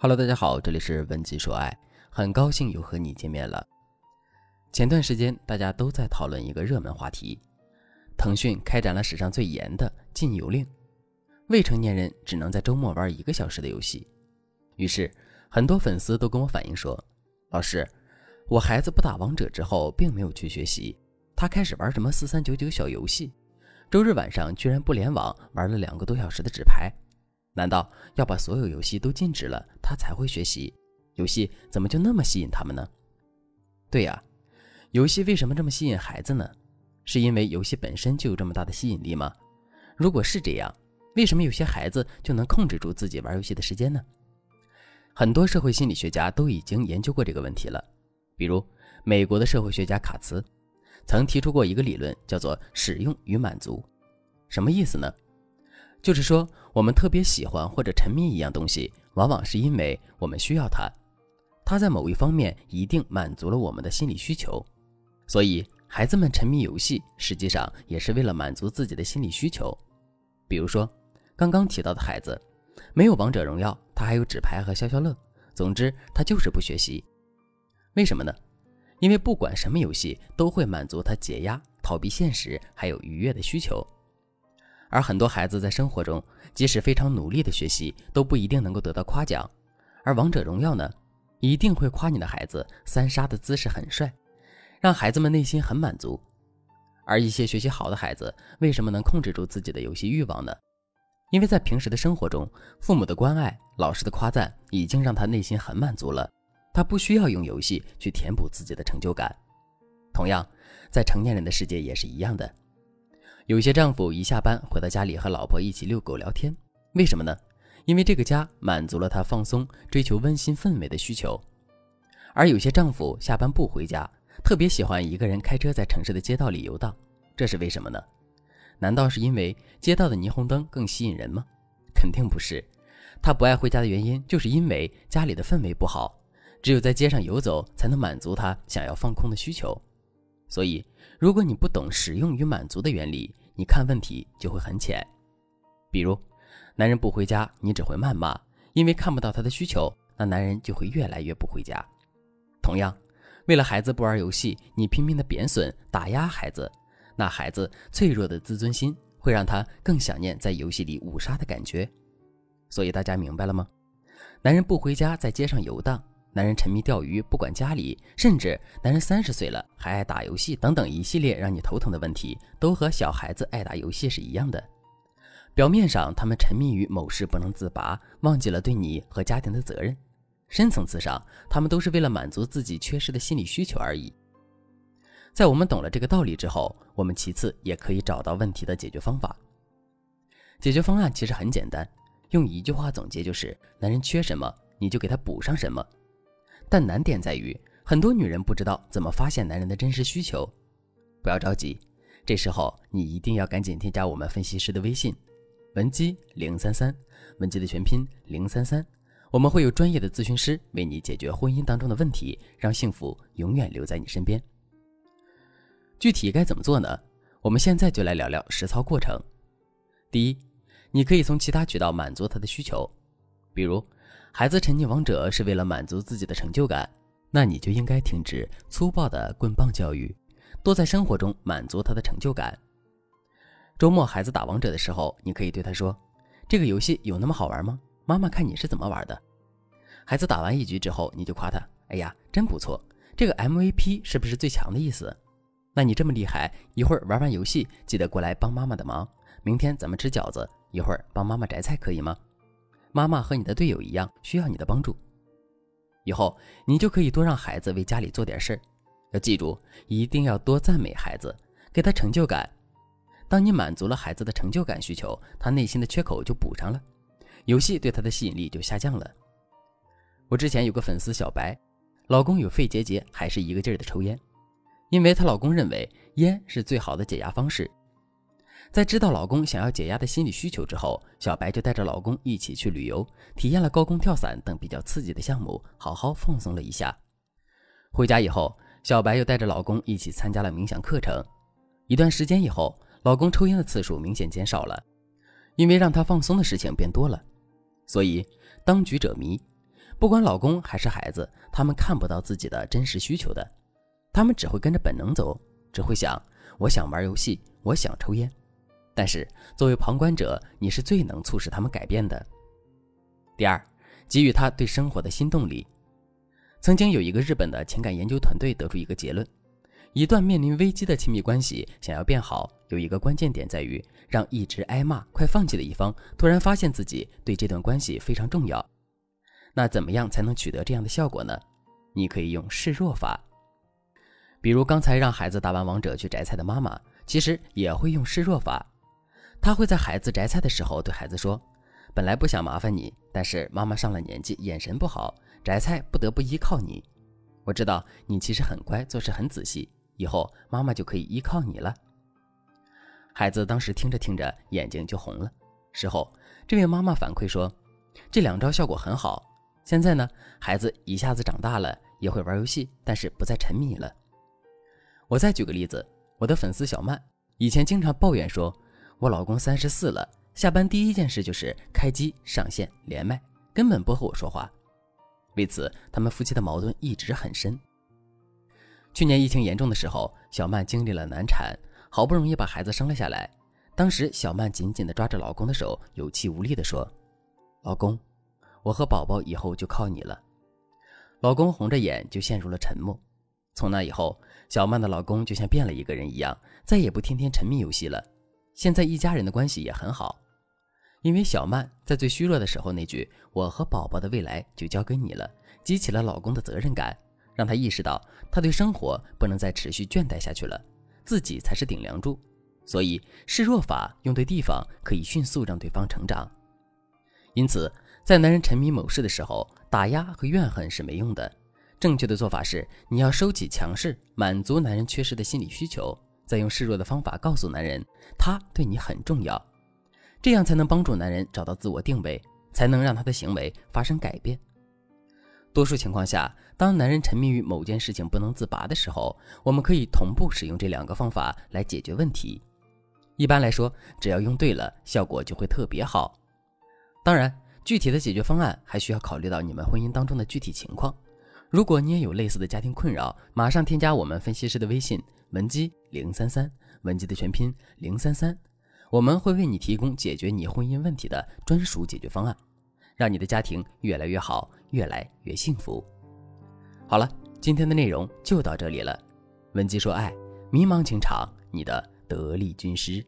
Hello，大家好，这里是文姬说爱，很高兴又和你见面了。前段时间大家都在讨论一个热门话题，腾讯开展了史上最严的禁游令，未成年人只能在周末玩一个小时的游戏。于是很多粉丝都跟我反映说：“老师，我孩子不打王者之后，并没有去学习，他开始玩什么四三九九小游戏，周日晚上居然不联网玩了两个多小时的纸牌。”难道要把所有游戏都禁止了，他才会学习？游戏怎么就那么吸引他们呢？对呀，游戏为什么这么吸引孩子呢？是因为游戏本身就有这么大的吸引力吗？如果是这样，为什么有些孩子就能控制住自己玩游戏的时间呢？很多社会心理学家都已经研究过这个问题了，比如美国的社会学家卡茨曾提出过一个理论，叫做“使用与满足”，什么意思呢？就是说，我们特别喜欢或者沉迷一样东西，往往是因为我们需要它，它在某一方面一定满足了我们的心理需求。所以，孩子们沉迷游戏，实际上也是为了满足自己的心理需求。比如说，刚刚提到的孩子，没有王者荣耀，他还有纸牌和消消乐。总之，他就是不学习。为什么呢？因为不管什么游戏，都会满足他解压、逃避现实还有愉悦的需求。而很多孩子在生活中，即使非常努力的学习，都不一定能够得到夸奖。而王者荣耀呢，一定会夸你的孩子三杀的姿势很帅，让孩子们内心很满足。而一些学习好的孩子，为什么能控制住自己的游戏欲望呢？因为在平时的生活中，父母的关爱、老师的夸赞，已经让他内心很满足了。他不需要用游戏去填补自己的成就感。同样，在成年人的世界也是一样的。有些丈夫一下班回到家里和老婆一起遛狗聊天，为什么呢？因为这个家满足了他放松、追求温馨氛围的需求。而有些丈夫下班不回家，特别喜欢一个人开车在城市的街道里游荡，这是为什么呢？难道是因为街道的霓虹灯更吸引人吗？肯定不是。他不爱回家的原因，就是因为家里的氛围不好，只有在街上游走，才能满足他想要放空的需求。所以，如果你不懂使用与满足的原理，你看问题就会很浅。比如，男人不回家，你只会谩骂，因为看不到他的需求，那男人就会越来越不回家。同样，为了孩子不玩游戏，你拼命的贬损、打压孩子，那孩子脆弱的自尊心会让他更想念在游戏里五杀的感觉。所以大家明白了吗？男人不回家，在街上游荡。男人沉迷钓鱼，不管家里，甚至男人三十岁了还爱打游戏，等等一系列让你头疼的问题，都和小孩子爱打游戏是一样的。表面上他们沉迷于某事不能自拔，忘记了对你和家庭的责任；深层次上，他们都是为了满足自己缺失的心理需求而已。在我们懂了这个道理之后，我们其次也可以找到问题的解决方法。解决方案其实很简单，用一句话总结就是：男人缺什么，你就给他补上什么。但难点在于，很多女人不知道怎么发现男人的真实需求。不要着急，这时候你一定要赶紧添加我们分析师的微信，文姬零三三，文姬的全拼零三三，我们会有专业的咨询师为你解决婚姻当中的问题，让幸福永远留在你身边。具体该怎么做呢？我们现在就来聊聊实操过程。第一，你可以从其他渠道满足他的需求，比如。孩子沉溺王者是为了满足自己的成就感，那你就应该停止粗暴的棍棒教育，多在生活中满足他的成就感。周末孩子打王者的时候，你可以对他说：“这个游戏有那么好玩吗？妈妈看你是怎么玩的。”孩子打完一局之后，你就夸他：“哎呀，真不错！这个 MVP 是不是最强的意思？那你这么厉害，一会儿玩完游戏记得过来帮妈妈的忙。明天咱们吃饺子，一会儿帮妈妈摘菜，可以吗？”妈妈和你的队友一样，需要你的帮助。以后你就可以多让孩子为家里做点事儿。要记住，一定要多赞美孩子，给他成就感。当你满足了孩子的成就感需求，他内心的缺口就补上了，游戏对他的吸引力就下降了。我之前有个粉丝小白，老公有肺结节，还是一个劲儿的抽烟，因为她老公认为烟是最好的解压方式。在知道老公想要解压的心理需求之后，小白就带着老公一起去旅游，体验了高空跳伞等比较刺激的项目，好好放松了一下。回家以后，小白又带着老公一起参加了冥想课程。一段时间以后，老公抽烟的次数明显减少了，因为让他放松的事情变多了。所以，当局者迷，不管老公还是孩子，他们看不到自己的真实需求的，他们只会跟着本能走，只会想我想玩游戏，我想抽烟。但是作为旁观者，你是最能促使他们改变的。第二，给予他对生活的新动力。曾经有一个日本的情感研究团队得出一个结论：一段面临危机的亲密关系想要变好，有一个关键点在于让一直挨骂、快放弃的一方突然发现自己对这段关系非常重要。那怎么样才能取得这样的效果呢？你可以用示弱法，比如刚才让孩子打完王者去摘菜的妈妈，其实也会用示弱法。他会在孩子摘菜的时候对孩子说：“本来不想麻烦你，但是妈妈上了年纪，眼神不好，摘菜不得不依靠你。我知道你其实很乖，做事很仔细，以后妈妈就可以依靠你了。”孩子当时听着听着，眼睛就红了。事后，这位妈妈反馈说：“这两招效果很好。”现在呢，孩子一下子长大了，也会玩游戏，但是不再沉迷了。我再举个例子，我的粉丝小曼以前经常抱怨说，我老公三十四了，下班第一件事就是开机上线连麦，根本不和我说话。为此，他们夫妻的矛盾一直很深。去年疫情严重的时候，小曼经历了难产，好不容易把孩子生了下来。当时，小曼紧紧地抓着老公的手，有气无力地说：“老公。”我和宝宝以后就靠你了，老公红着眼就陷入了沉默。从那以后，小曼的老公就像变了一个人一样，再也不天天沉迷游戏了。现在一家人的关系也很好，因为小曼在最虚弱的时候那句“我和宝宝的未来就交给你了”，激起了老公的责任感，让他意识到他对生活不能再持续倦怠下去了，自己才是顶梁柱。所以示弱法用对地方，可以迅速让对方成长。因此。在男人沉迷某事的时候，打压和怨恨是没用的。正确的做法是，你要收起强势，满足男人缺失的心理需求，再用示弱的方法告诉男人他对你很重要，这样才能帮助男人找到自我定位，才能让他的行为发生改变。多数情况下，当男人沉迷于某件事情不能自拔的时候，我们可以同步使用这两个方法来解决问题。一般来说，只要用对了，效果就会特别好。当然。具体的解决方案还需要考虑到你们婚姻当中的具体情况。如果你也有类似的家庭困扰，马上添加我们分析师的微信文姬零三三，文姬的全拼零三三，我们会为你提供解决你婚姻问题的专属解决方案，让你的家庭越来越好，越来越幸福。好了，今天的内容就到这里了。文姬说爱，迷茫情场，你的得力军师。